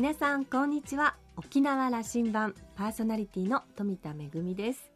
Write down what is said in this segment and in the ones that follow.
皆さんこんにちは。沖縄羅針盤パーソナリティの富田恵です。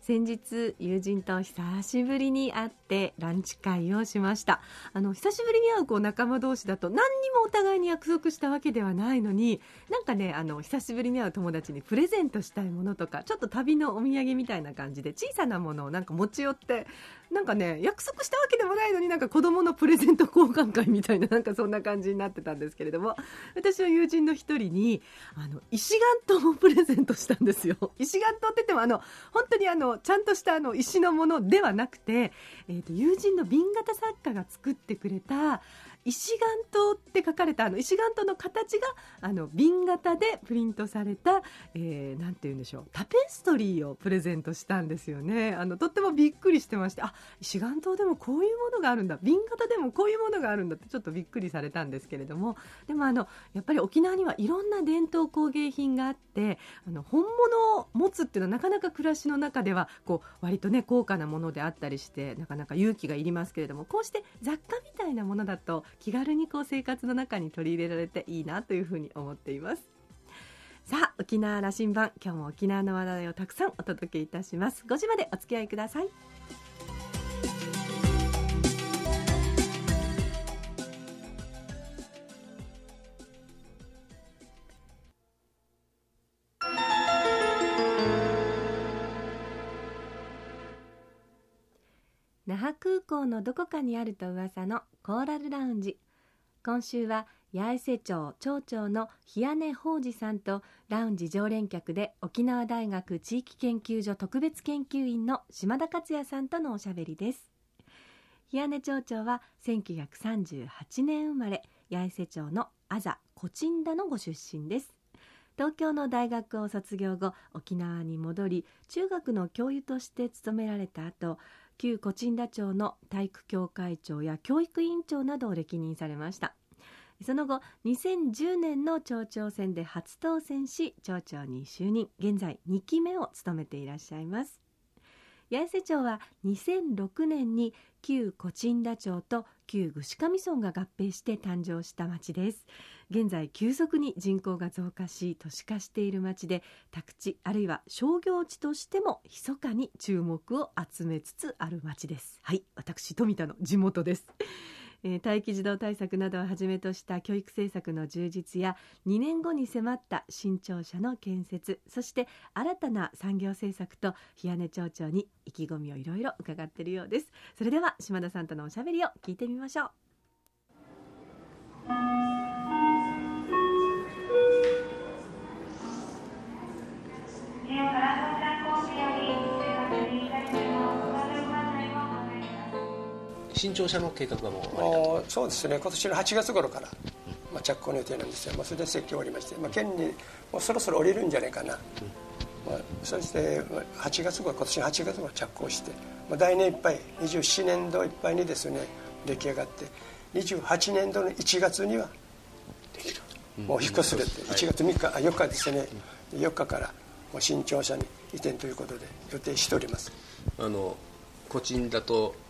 先日友人と久しぶりに会ってランチ会をしました。あの久しぶりに会うこう仲間同士だと何にもお互いに約束したわけではないのになんかねあの久しぶりに会う友達にプレゼントしたいものとかちょっと旅のお土産みたいな感じで小さなものをなんか持ち寄ってなんかね約束したわけでもないのになんか子供のプレゼント交換会みたいななんかそんな感じになってたんですけれども私は友人の一人にあの石岩刀をプレゼントしたんですよ。石岩刀って言ってもあの本当にあのちゃんとしたあの石のものではなくて、えと、友人の瓶型作家が作ってくれた石岩刀って書かれたあの石岩刀の形があの瓶型でプリントされた、えー、なんて言うんでしょうタペストリーをプレゼントしたんですよね。あのとってもびっくりしてましてあ石岩刀でもこういうものがあるんだ。瓶型でもこういうものがあるんだってちょっとびっくりされたんですけれども。でもあのやっぱり沖縄にはいろんな伝統工芸品があってあの本物を持つっていうのはなかなか暮らしの中ではこう割とね高価なものであったりしてなかなか勇気がいりますけれどもこうして雑貨みたいなものだと気軽にこう生活の中に取り入れられていいなというふうに思っています。さあ沖縄羅針盤。今日も沖縄の話題をたくさんお届けいたします。5時までお付き合いください。空港のどこかにあると噂のコーラルラウンジ。今週は八重瀬町町長の日屋根宝司さんとラウンジ常連客で沖縄大学地域研究所特別研究員の島田克也さんとのおしゃべりです。日屋根町長は1938年生まれ八重瀬町のあざコチンダのご出身です。東京の大学を卒業後沖縄に戻り中学の教諭として勤められた後旧コチンダ町の体育協会長や教育委員長などを歴任されました。その後2010年の町長選で初当選し町長に就任現在2期目を務めていらっしゃいます。八重瀬町は2006年に旧コチンダ町と旧具志上村が合併して誕生した町です。現在急速に人口が増加し都市化している町で宅地あるいは商業地としても密かに注目を集めつつある町です。はい私富田の地元です。えー、待機児童対策などをはじめとした教育政策の充実や2年後に迫った新庁舎の建設そして新たな産業政策と日屋根町長に意気込みをいろいろ伺っているようです。それでは島田さんとのおしゃべりを聞いてみましょう。新庁舎の計画はもうそうですね。今年の8月頃から、まあ、着工の予定なんですよ、まあ、それで設計終わりまして、まあ、県にもうそろそろ降りるんじゃないかな、まあ、そして8月頃今年の8月頃着工して、まあ、来年いっぱい27年度いっぱいにですね出来上がって28年度の1月にはできる、もう引っ越するって1月3日あ4日ですね、4日からもう新庁舎に移転ということで予定しております。あのコチンだとえー、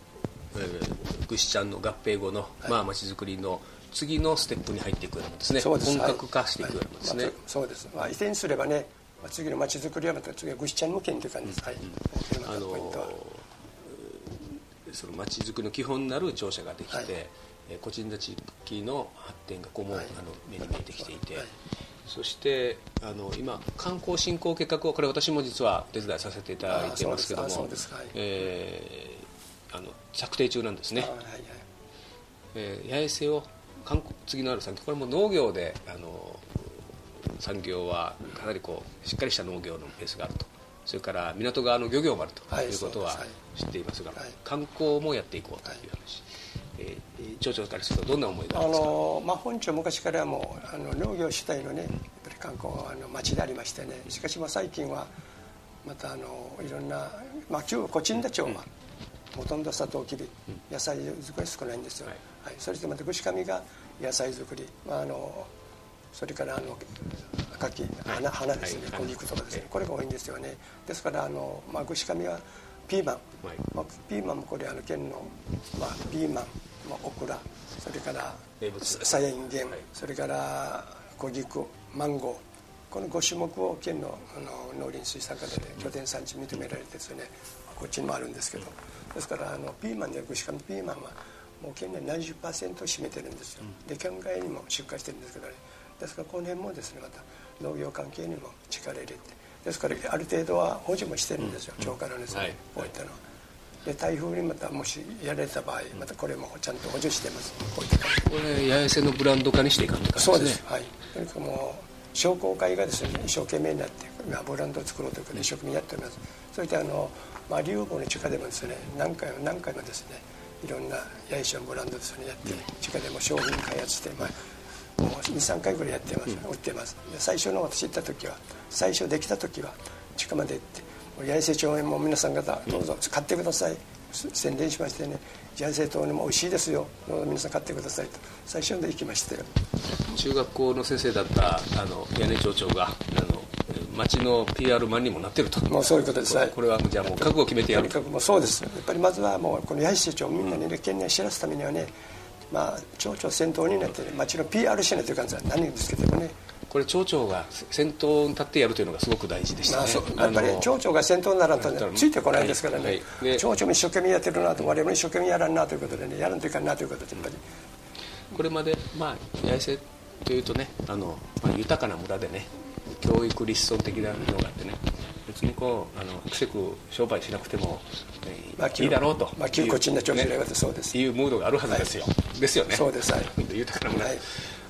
ぐしちゃんの合併後の、まあ、町づくりの次のステップに入っていくようなもですね。本格化していくようなもですね、はい。はい。まあ、そうです、まあ、移転すればね、まあ、次の町づくりはまた次はぐしちゃん向けにという感じです、はい、あのその町づくりの基本になる庁舎ができて、はい。えー、個人地域の発展がこうも、はい、あの目に見えてきていて、はい、そしてあの今観光振興計画をこれ私も実は手伝いさせていただいてますけども、えーあの策定中なんですね、はいはい。えー、八重瀬を韓国次のある産業これも農業であの産業はかなりこうしっかりした農業のベースがあると。それから港側の漁業もあるということは知っていますが、はい、観光もやっていこうという話、えー、町長からするとどんな思いがありますか？あの、まあ、本町昔からもうあの農業主体のねやっぱり観光あの町でありましてね。しかしまあ最近はまたあのいろんな、まあ、旧コチンダ町は、うんほとんどサトウキビ野菜作り少ないんですよ、はい、はい、そしてまた串上が野菜作り、まあ、あのそれからあの柿花花ですね、小肉とかですね、これが多いんですよね。ですからあの、まあ、串上はピーマン、まあ、ピーマンもこれあの県の、まあ、ピーマン、まあ、オクラそれからさやいんげん、それから小菊マンゴー。この5種目を県のあの農林水産課で、ね、拠点産地認められてですねこっちにもあるんですけど。ですからあのピーマンでしかもピーマンはもう県内70%を占めてるんですよ。で県外にも出荷してるんですけどね。ですからこの辺もですねまた農業関係にも力入れて。ですからある程度は補助もしてるんですよ、超過のですね、はい、こういったのは。で台風にまたもしやられた場合またこれもちゃんと補助してます。こういったこれ八重瀬のブランド化にしていかんとか、ね、そうです。はい。もう商工会がですね一生懸命になって今ブランドを作ろうということで一生懸命やっております。それであの、まあ、竜房の地下でもですね何回も何回もですねいろんな八重洲のブランドですねやって地下でも商品開発して、まあ、もう23回ぐらいやってます、売ってます。最初の私行った時は最初できた時は地下まで行って八重瀬町園も皆さん方どうぞ買ってください宣伝しましてね八重瀬島にも美味しいですよ。皆さん買ってくださいと。最初で行きましたよ中学校の先生だったあの屋根町長があの町の PR マンにもなってると。もうそういうことです。これはじゃあもう覚悟を決めてやる。ともそうです。やっぱりまずはもうこの八重瀬町みんなにね県内知らすためにはねまあ町長先頭になって、ね、町の PR しないという感じは何ですけどもねこれ町長が先頭に立ってやるというのがすごく大事でしたね、まあ、やっぱり町長が先頭にならんと、ね、ついてこないですからね、はい。はい、町長も一生懸命やってるなと我々も一生懸命やらんなということでねやらんといかんなということで。やっぱりこれまでまあ八重瀬というとねあの、まあ、豊かな村でね教育立村的なのがあってね別にこうあのくせく商売しなくても、まあ、いいだろうと。まあ窮屈な調子でそうです。いうムードがあるはずですよ、はい、ですよね。そうです。はい。豊かな村、はい、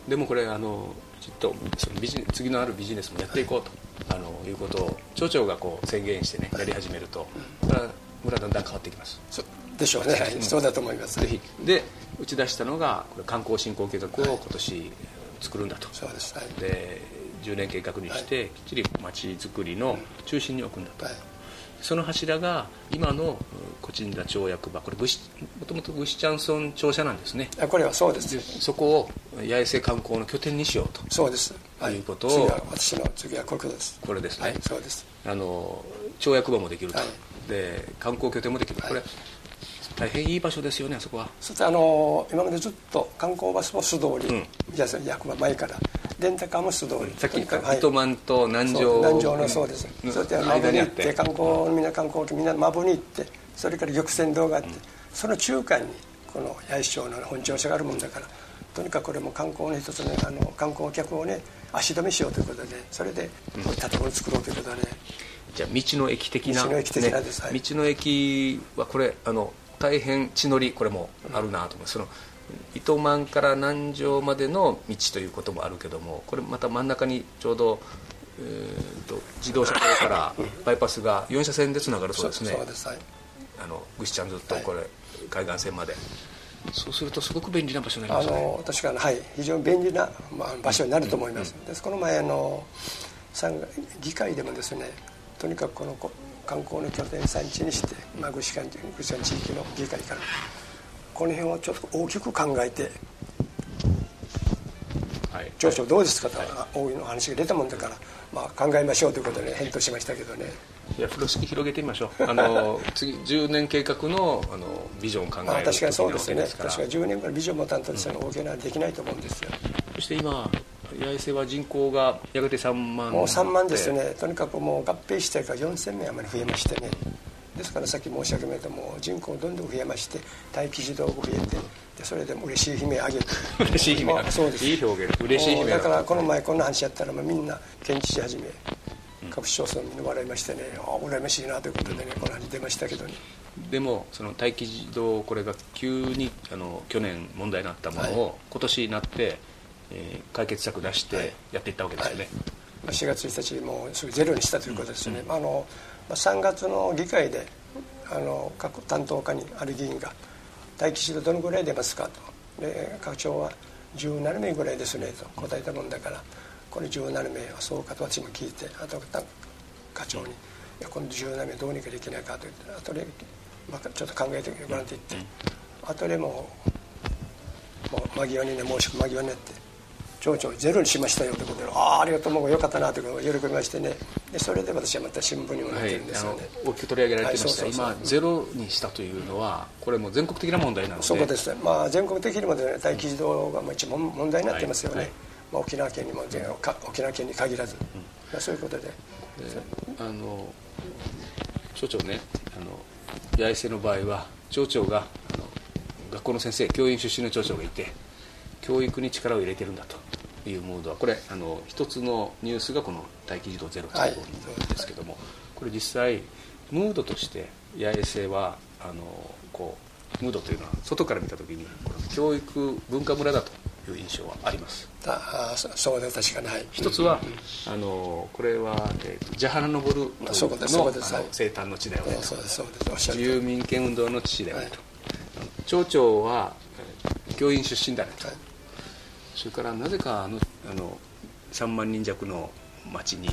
でもこれあのきっとそのビジ次のあるビジネスもやっていこうと、はい、あのいうことを町長がこう宣言してねやり始めると、これは村だんだん変わってきます。でしょうね、はい、そうだと思います。ぜひ。で打ち出したのがこれ観光振興計画を今年作るんだと、そうです、はい、で10年計画にして、きっちり町づくりの中心に置くんだと、その柱が今のコチンダ町役場これもともとグシチャンソン庁舎なんですね。これはそうです。そこを八重瀬観光の拠点にしようと。そうです、はい、いうことを次は私の次はここです。これですね、はい、そうです。あの町役場もできると、はい、で観光拠点もできる、これ大変いい場所ですよねあそこは。そしてあの今までずっと観光バスも素通り、うん、役場前からレンタカーも素通りさっき糸満と南城南城のそうです、うん、そうやって。マブに行って観光みんな観光みんなマブに行ってそれから玉泉堂があって、うん、その中間にこの八重省の本庁舎があるもんだからとにかくこれも観光の一つねあの観光客をね足止めしようということでそれでこういったところを作ろうということで。ね、じゃあ道の駅的な道の駅的なです、ね、道の駅はこれあの大変地のりこれもあるなと思います、その糸満から南城までの道ということもあるけどもこれまた真ん中にちょうど、えーと、自動車道からバイパスが4車線でつながるそうですね。そうです。はい。あのぐしちゃんずっとこれ、はい、海岸線まで。そうするとすごく便利な場所になりますね。あの確かにはい。非常に便利な、まあ、場所になると思います、うん、です。この前あの議会でもですねとにかくこの観光の拠点産地にして、まあ、具志堅具志地域の議会からこの辺をちょっと大きく考えて、はい、長どうですかと、はい、大いの話が出たもんだから、まあ、考えましょうということで返答しましたけどね。いや風呂敷広げてみましょう。あの 次10年計画のあのビジョンを考える確かにそうですね。確か10年からビジョンも担当ですよ、うん、大きなできないと思うんですよ。そして今八重瀬は人口がやがて3万もう3万ですね。とにかくもう合併してから4000名余り増えましてねですからさっき申し上げましたも人口どんどん増えまして待機児童が増えてでそれでも嬉しい悲鳴上げて。嬉しい悲鳴そうです。いい表現嬉しい悲鳴だからこの前こんな話やったら、まあ、みんな検知し始め各市町村みんな笑いましてねああ羨ましいなということでねこの話出ましたけどね。でもその待機児童これが急にあの去年問題になったものを、はい、今年になってえー、解決策出してやっていったわけですよね、はい、4月1日もうすぐゼロにしたということですね、うん、あの3月の議会であの各担当課にある議員が「待機児童どのぐらい出ますか?」とで課長は「17名ぐらいですね」と答えたもんだからこれ17名はそうかと私も聞いてあと課長に「いやこの17名どうにかできないか」と言って後で、まあ、ちょっと考えてごらんって言って、後でもうもう間際にね申し間際になって町長ゼロにしましたよということでああありがとうもうよかったなという喜びましてね。でそれで私はまた新聞にも載ってるんですよね、はい、大きく取り上げられてました、はい、今ゼロにしたというのはこれも全国的な問題なのでそうですね、まあ、全国的にも、ね、待機児童が一番問題になってますよね、はい。はい、まあ、沖縄県にも沖縄県に限らず、まあ、そういうことであの町長ねあの八重瀬の場合は町長があの学校の先生教員出身の町長がいて教育に力を入れてるんだというムードはこれあの一つのニュースがこの待機児童ゼロということですけども、はい、これ実際ムードとして八重瀬はあのこうムードというのは外から見た時に教育文化村だという印象はあります。あそうで確かに、はい、一つは、あのこれは、えーと、ジャハナ・ノボルの生誕の地だよねと。住民権運動の地だよねと、町長は教員出身だね。と、はい、それからなぜかあのあの3万人弱の町に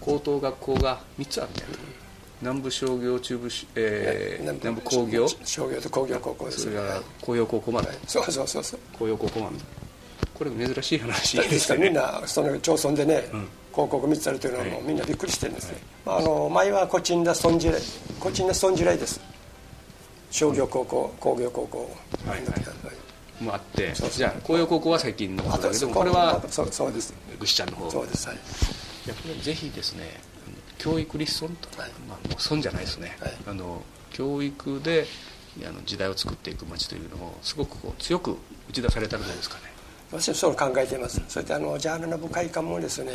高等学校が3つあるんだよ。と、南部商業中部、えー、南部工業。商業と工業高校それから工業高校まで、そうそうそうそう。工業高校まで。これ珍しい話ですかみんなその町村でね、うん、広告見てたりというのはもうみんなびっくりしてるんですね、はい、まあ、あの前はコチンダソンジライコチンダソンジライです商業高校、工業高校。はい、はい。もあって。じゃあ工業高校は最近のことだけどこれはそうそうです。ぐしちゃんの方。そうですはい。いやこれぜひですね教育立損と、はい、まあ、もう損じゃないですね、はい、あの教育であの時代を作っていく街というのをすごくこう強く打ち出されたのですかね。私はそう考えています、うん、そしてあのジャーナル部会館もですね、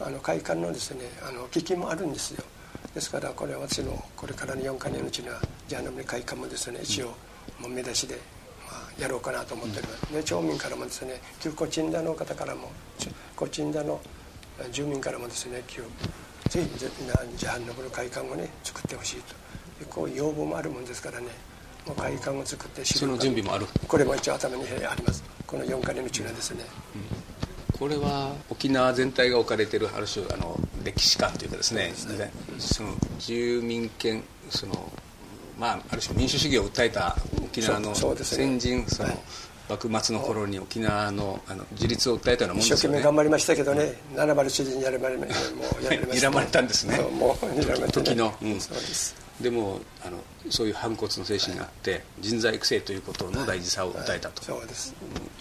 うん、あの会館のですねあの危機もあるんですよですからこれは私のこれからの4か年のうちにはジャーナル部会館もですね。一応目指しで、まあ、やろうかなと思っております、で町民からもですね。旧コチンダの方からもコチンダの住民からもですね。旧ぜひジャハンナブの会館をね作ってほしいと。こういう要望もあるもんですからね。もう会館を作ってその準備もある。これも一応頭にあります。この4か年の中はですね、うん、これは沖縄全体が置かれているある種あの歴史観というかですねその住民権そのまあある種民主主義を訴えた沖縄の先人その、はい。幕末の頃に沖縄のあの自立を訴えたようなもんですよね。一生懸命頑張りましたけどね、うん、7丸主人にやられもうやられました睨まれたんですね。もう睨まれた、時の、うん、そうです。でもあのそういう反骨の精神があって、はい、人材育成ということの大事さを訴えたと、はい。はい、そうです、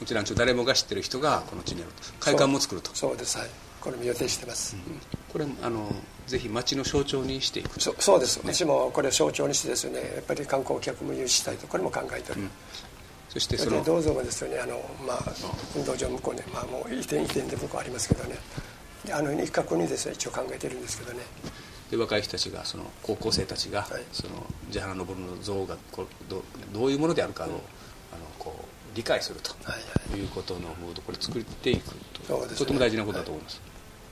うちらの誰もが知ってる人がこの地にある会館も作ると。そうです。はい。これも予定してます、うん、これあのぜひ町の象徴にしていくそそうです、ね、私もこれを象徴にしてですねやっぱり観光客も誘致したいとこれも考えております、そしてその銅像もですよねあの、まあ、運動場向こうね、まあ、もう移転移転で向こうありますけどね。あの一角にですね一応考えてるんですけどね。で若い人たちがその高校生たちが、はい、その地原昇の像がこどどういうものであるかを、うん、あのこう理解するということのムードこれ作っていくと、はいはい、とても大事なことだと思います、はい、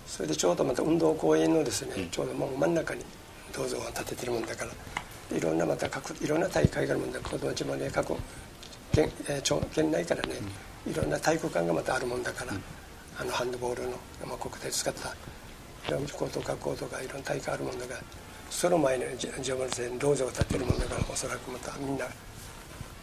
それでちょうどまた運動公園のですね、うん、ちょうどもう真ん中に銅像を建ててるもんだからいろんなまた各いろんな大会があるもんだから子供たちもね各県,、えー、県内からね、いろんな体育館がまたあるもんだから、あのハンドボールの、まあ、国体使った高等学校とかいろんな大会あるもんだからその前にジョブルに銅像を建てるもんだからおそらくまたみんな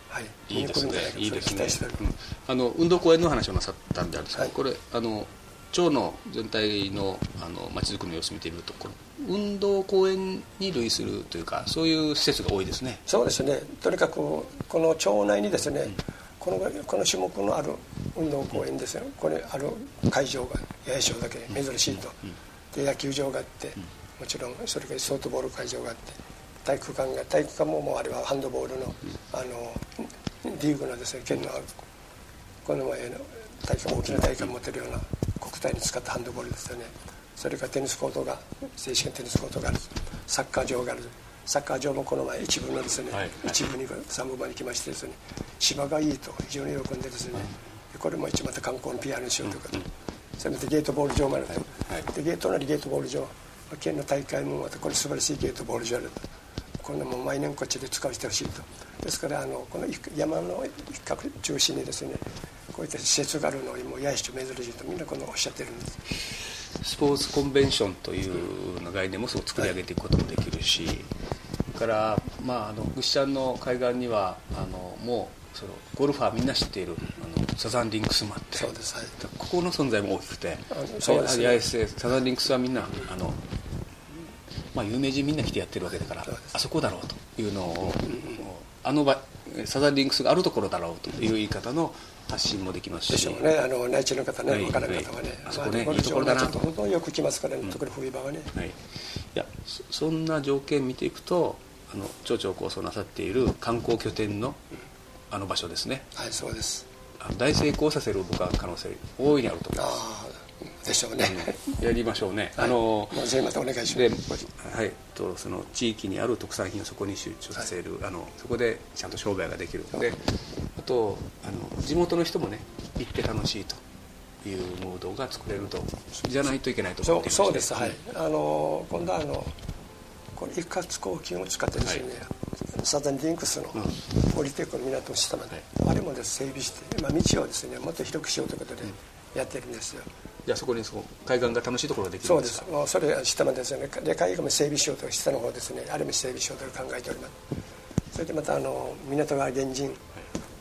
はいいいですね。いいですね、うん、あの運動公園の話をなさったんであるんですけど、はい、これあの町の全体のあの街づくりの様子を見てみるとこの運動公園に類するというかそういう施設が多いですね。そうですね。とにかくこの町内にですね、うん、このこの種目のある運動公園ですよ。これある会場が八重省だけ珍しいと、うん、で野球場があって、もちろんそれからソフトボール会場があって体育館が体育館ももうあれはハンドボールの,、あのリーグのですね県のこの前の大会大きな大会を持ってるような国体に使ったハンドボールですよね。それからテニスコートが正式なテニスコートがある。サッカー場がある。サッカー場もこの前一部のですね、はい、一部に3部まで来ましてですね。芝がいいと非常に喜んでですね、これも一応また観光の PR にしようということ、うん、せめてゲートボール場まで、はい、でゲートなりゲートボール場。県の大会もまたこれ素晴らしいゲートボール場だと。こんなもん毎年こっちで使わせてほしいと。ですからあのこの山の一角中心にですねこういった施設があるのにもやいし珍しいとみんなこのおっしゃってるんです。スポーツコンベンションというの概念もそう作り上げていくこともできるし、はい、それから、まあ、あのぐしちゃんの海岸にはあのもうそのゴルファーみんな知っているあのサザンリンクスもあってそうです、はい、ここの存在も大きくてそうです、ね、サザンリンクスはみんなあの、まあ、有名人みんな来てやってるわけだからあそこだろうというのを、うん、あの場サザンリンクスがあるところだろうという言い方の発信もできますし。でしょうね。あの内地の方ね、はい分からない方はね、はい。あそこねまいいところだな。ちょっと本当によく来ますからね、特に冬場はね。はい、いやそそんな条件見ていくとあの町長構想なさっている観光拠点のあの場所ですね。はいそうです。あの大成功させる僕は可能性大いにあると思いまああでしょうね、すやりましょうね、はい。あのもうぜひまたお願いしで、ます。はい、とその地域にある特産品をそこに集中させる、あのそこでちゃんと商売ができるであとあの地元の人もね行って楽しいというムードが作れるとじゃないといけないと思っていまして。そうそうです。はい、あの今度はあのこの一括公金を使ってですね、サザンリンクスの降りてくる港の下まで、あれもです整備して、まあ、道をですねもっと広くしようということでやってるんですよ、じゃあそこにその海岸が楽しいところができるそうんですか？です。もうそれ下までですよね。で海岸も整備しようと下の方ですね。あれも整備しようと考えております。それでまたあの港川原人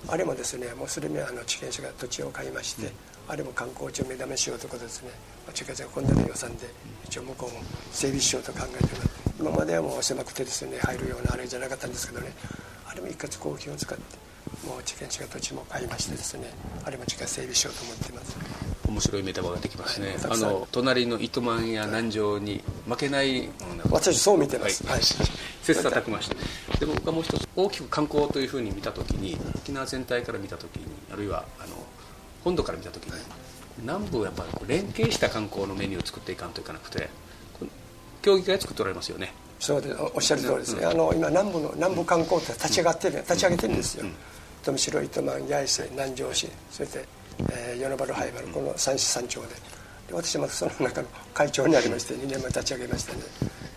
あれもですねもうすでにあの地権者が土地を買いまして、あれも観光地を目覚めしようということですね、まあ、地権者が今度の予算で一応向こうも整備しようと考えてます。今まではもう狭くてですね入るようなあれじゃなかったんですけどね。あれも一括公金を使ってもう地権者が土地も買いましてですねあれも地下整備しようと思っています。面白いメタバができますね、あはいたくさん。の隣の糸満や南城に負けない私そう見てまはい。す、はい。切磋琢磨してで僕がもう一つ大きく観光というふうに見た時に沖縄全体から見た時にあるいはあの本土から見た時に、南部はやっぱり連携した観光のメニューを作っていかんといかなくて協議会作っておられますよね。そうですおおっしゃる通りですね、あの今南部の南部観光って立ち上がってる、立ち上げてるんですよ、富城糸満八重瀬南城市そして、えー、与那原灰原この三市三町で。で私またその中の会長になりまして2年前立ち上げましてね。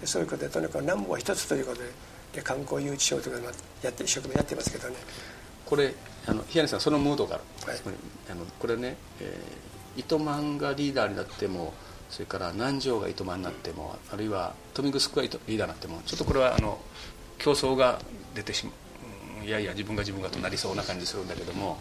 でそういうことでとにかく南部は一つということでで観光誘致しようということでやって一生懸命やってますけどね。これあの日谷さんそのムードがある、はい。あのこれね、えー糸満がリーダーになってもそれから南城が糸満になってもあるいは豊見城が糸リーダーになってもちょっとこれはあの競争が出てしまううんいやいや自分が自分がとなりそうな感じするんだけども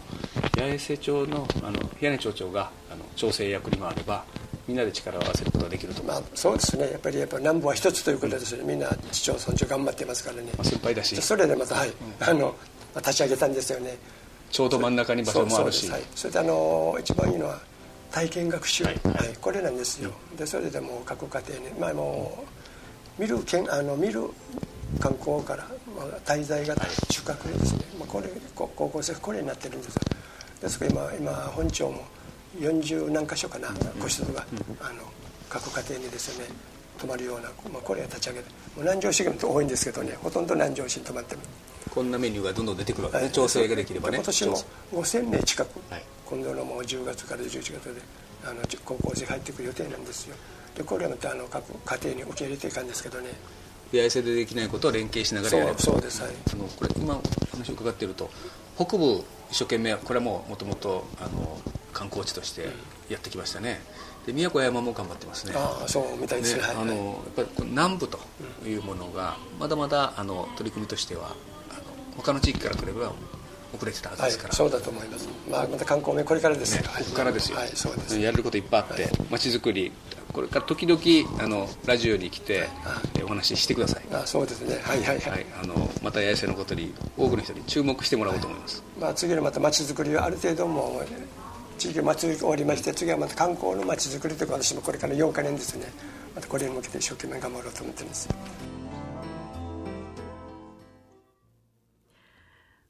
八重瀬町のあの日谷町長があの調整役に回ればみんなで力を合わせることができると。まあそうですね。やっぱりやっぱ南部は一つということですね。みんな市町村長頑張ってますからね。まあ、先輩だしそれでまたはい、あのまあ立ち上げたんですよね。ちょうど真ん中に場所もあるし。そはい、それであの一番いいのは体験学習、ははい。いこれなんですよ、でそれでもう各家庭に、まあ、もう見るけんあの見る観光から、まあ、滞在型宿泊ですね、まあ、これこ高校生これになってるんですよ。ですから今今本町も40何箇所かな個室が、あの各家庭にですね泊まるような、まあ、これが立ち上げてもう南城市が多いんですけどねほとんど南城市に泊まってますこんなメニューがどんどん出てくるわけね、はい調整ができればね今年も5000名近く、はい。今度のもう10月から11月であの高校生入ってくる予定なんですよ。でこれはまたあの各家庭に受け入れていかんですけどね。八重瀬でできないことを連携しながらやれば。そうそうですはい。あのこれ今話を伺っていると北部一生懸命これはもうもともとあの観光地としてやってきましたね。で宮古山も頑張ってますね。ああそうみたいですね。はい。ねあのやっぱり南部というものがまだまだあの取り組みとしてはあの他の地域から比べば遅れてたはずはいですから、そうだと思います、まあ、また観光名これからですよ、ね、はい。ここからですよ、はいそうです。やれることいっぱいあってまち、づくりこれから時々あのラジオに来て、えお話ししてください、あそうですね。はいはいはい、はい、あのまた八重瀬のことに多くの人に注目してもらおうと思います、まあ、次のまた街づくりはある程度もう地域祭り終わりまして次はまた観光の街づくりというか私もこれから8か年ですね。またこれに向けて一生懸命頑張ろうと思ってます。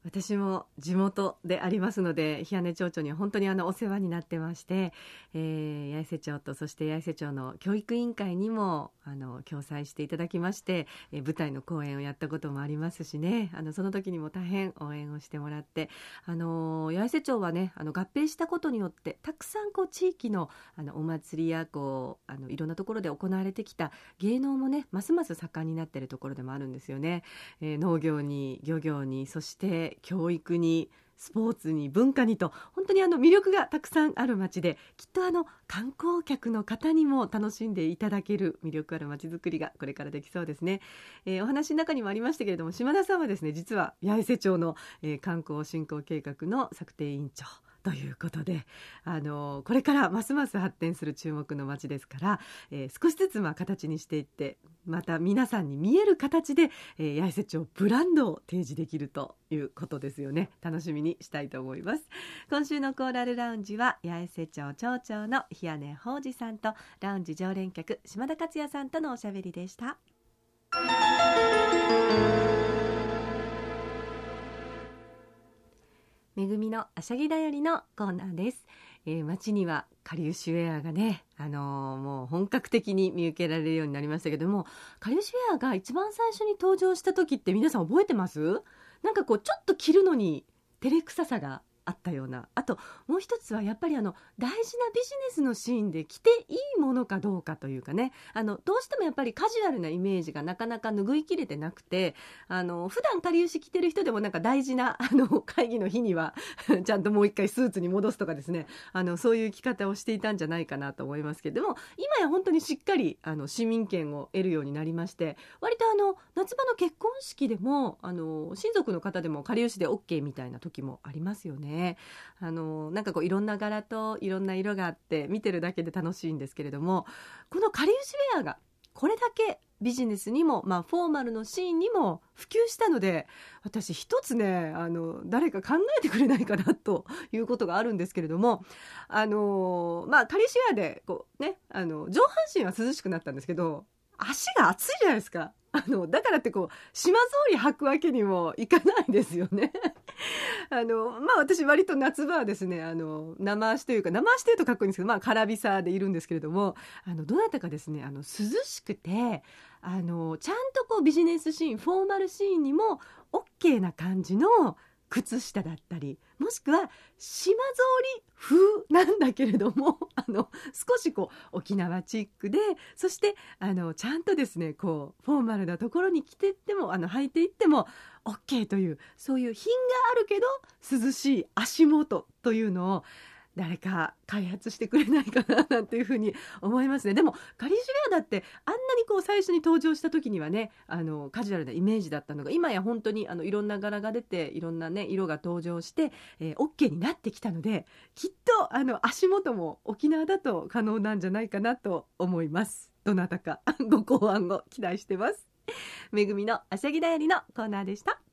私も地元でありますので日根町長には本当にあのお世話になってまして、えー、八重瀬町とそして八重瀬町の教育委員会にもあの共催していただきまして、えー舞台の公演をやったこともありますしねあのその時にも大変応援をしてもらってあの八重瀬町はねあの合併したことによってたくさんこう地域のあのお祭りやこうあのいろんなところで行われてきた芸能もねますます盛んになっているところでもあるんですよね。えー農業に漁業にそして教育にスポーツに文化にと本当にあの魅力がたくさんある街できっとあの観光客の方にも楽しんでいただける魅力ある街づくりがこれからできそうですね、えーお話の中にもありましたけれども島田さんはですね実は八重瀬町の、えー観光振興計画の策定委員長ということで、あのこれからますます発展する注目の街ですから、えー、少しずつまあ形にしていってまた皆さんに見える形で、えー、八重瀬町ブランドを提示できるということですよね。楽しみにしたいと思います。今週のコーラルラウンジは八重瀬町町長の日根宝司さんとラウンジ常連客島田克也さんとのおしゃべりでした。めぐみのあしゃぎだよりのコーナーです、えー、街にはかりゆしウェアがね、あのー、もう本格的に見受けられるようになりましたけどもかりゆしウェアが一番最初に登場した時って皆さん覚えてます？なんかこうちょっと着るのに照れくささが。あったような。あともう一つはやっぱりあの大事なビジネスのシーンで着ていいものかどうかというかね。あのどうしてもやっぱりカジュアルなイメージがなかなか拭いきれてなくてあの普段かりゆし着てる人でもなんか大事な あの会議の日にはちゃんともう一回スーツに戻すとかですね。あのそういう着方をしていたんじゃないかなと思いますけど。も今や本当にしっかりあの市民権を得るようになりまして割とあの夏場の結婚式でもあの親族の方でもかりゆしで OK みたいな時もありますよね。ね。あのなんかこういろんな柄といろんな色があって見てるだけで楽しいんですけれどもこのかりゆしウェアがこれだけビジネスにも、まあ、フォーマルのシーンにも普及したので私一つねあの誰か考えてくれないかなということがあるんですけれどもあのまあカリシウェアでこうねあの上半身は涼しくなったんですけど足が熱いじゃないですか。あのだからってこう島ぞうり履くわけにもいかないですよね。あのまあ私割と夏場はですねあの生足というか生足というとかっこいいんですけどまあカラビサでいるんですけれどもあのどなたかですねあの涼しくてあのちゃんとこうビジネスシーンフォーマルシーンにも OK な感じの靴下だったりもしくは島ぞうり風なんだけれども あの少しこう沖縄チックでそしてあのちゃんとですねこうフォーマルなところに着ていってもあの履いていっても OK というそういう品があるけど涼しい足元というのを誰か開発してくれないかななんていうふうに思いますね。でもカリジュレアだってあんなにこう最初に登場した時にはねあのカジュアルなイメージだったのが今や本当にあのいろんな柄が出ていろんなね色が登場して、えー、OK になってきたのできっとあの足元も沖縄だと可能なんじゃないかなと思います。どなたかご考案を期待してます。めぐみのあしゃぎだよりのコーナーでした。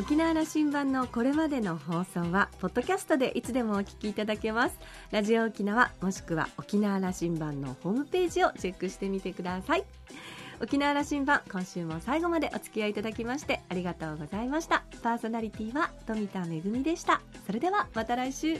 沖縄羅針盤のこれまでの放送はポッドキャストでいつでもお聞きいただけます。ラジオ沖縄もしくは沖縄羅針盤のホームページをチェックしてみてください。沖縄羅針盤今週も最後までお付き合いいただきましてありがとうございました。パーソナリティは富田恵でした。それではまた来週。